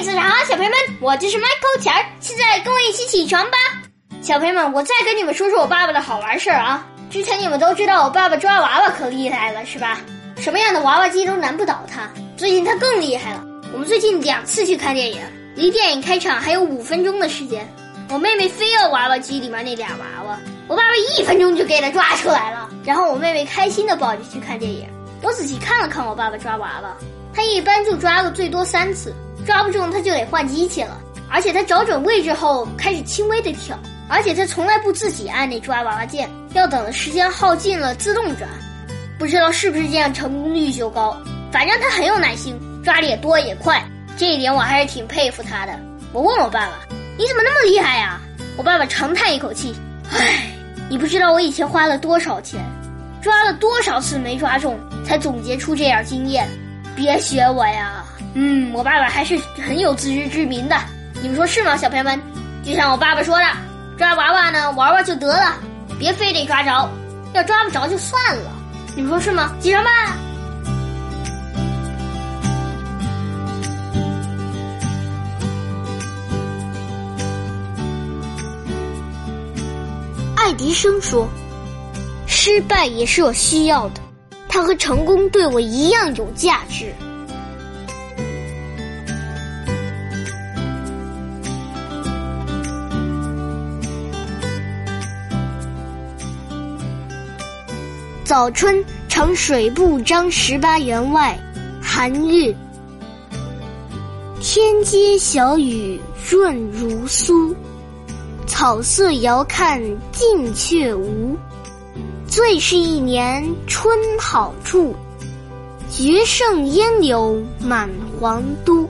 影磁场，小朋友们，我就是 Michael 钱儿，现在跟我一起起床吧。小朋友们，我再跟你们说说我爸爸的好玩事儿啊。之前你们都知道我爸爸抓娃娃可厉害了，是吧？什么样的娃娃机都难不倒他。最近他更厉害了，我们最近两次去看电影，离电影开场还有五分钟的时间，我妹妹非要娃娃机里面那俩娃娃，我爸爸一分钟就给她抓出来了，然后我妹妹开心的抱着去看电影。我仔细看了看我爸爸抓娃娃，他一般就抓个最多三次。抓不中他就得换机器了，而且他找准位置后开始轻微的跳，而且他从来不自己按那抓娃娃键，要等时间耗尽了自动抓。不知道是不是这样成功率就高，反正他很有耐心，抓的也多也快，这一点我还是挺佩服他的。我问我爸爸：“你怎么那么厉害呀？”我爸爸长叹一口气：“唉，你不知道我以前花了多少钱，抓了多少次没抓中，才总结出这点经验。别学我呀。”嗯，我爸爸还是很有自知之明的，你们说是吗，小朋友们？就像我爸爸说的，抓娃娃呢，玩玩就得了，别非得抓着，要抓不着就算了。你们说是吗？起床吧。爱迪生说：“失败也是我需要的，它和成功对我一样有价值。”早春呈水部张十八员外，韩愈。天街小雨润如酥，草色遥看近却无。最是一年春好处，绝胜烟柳满皇都。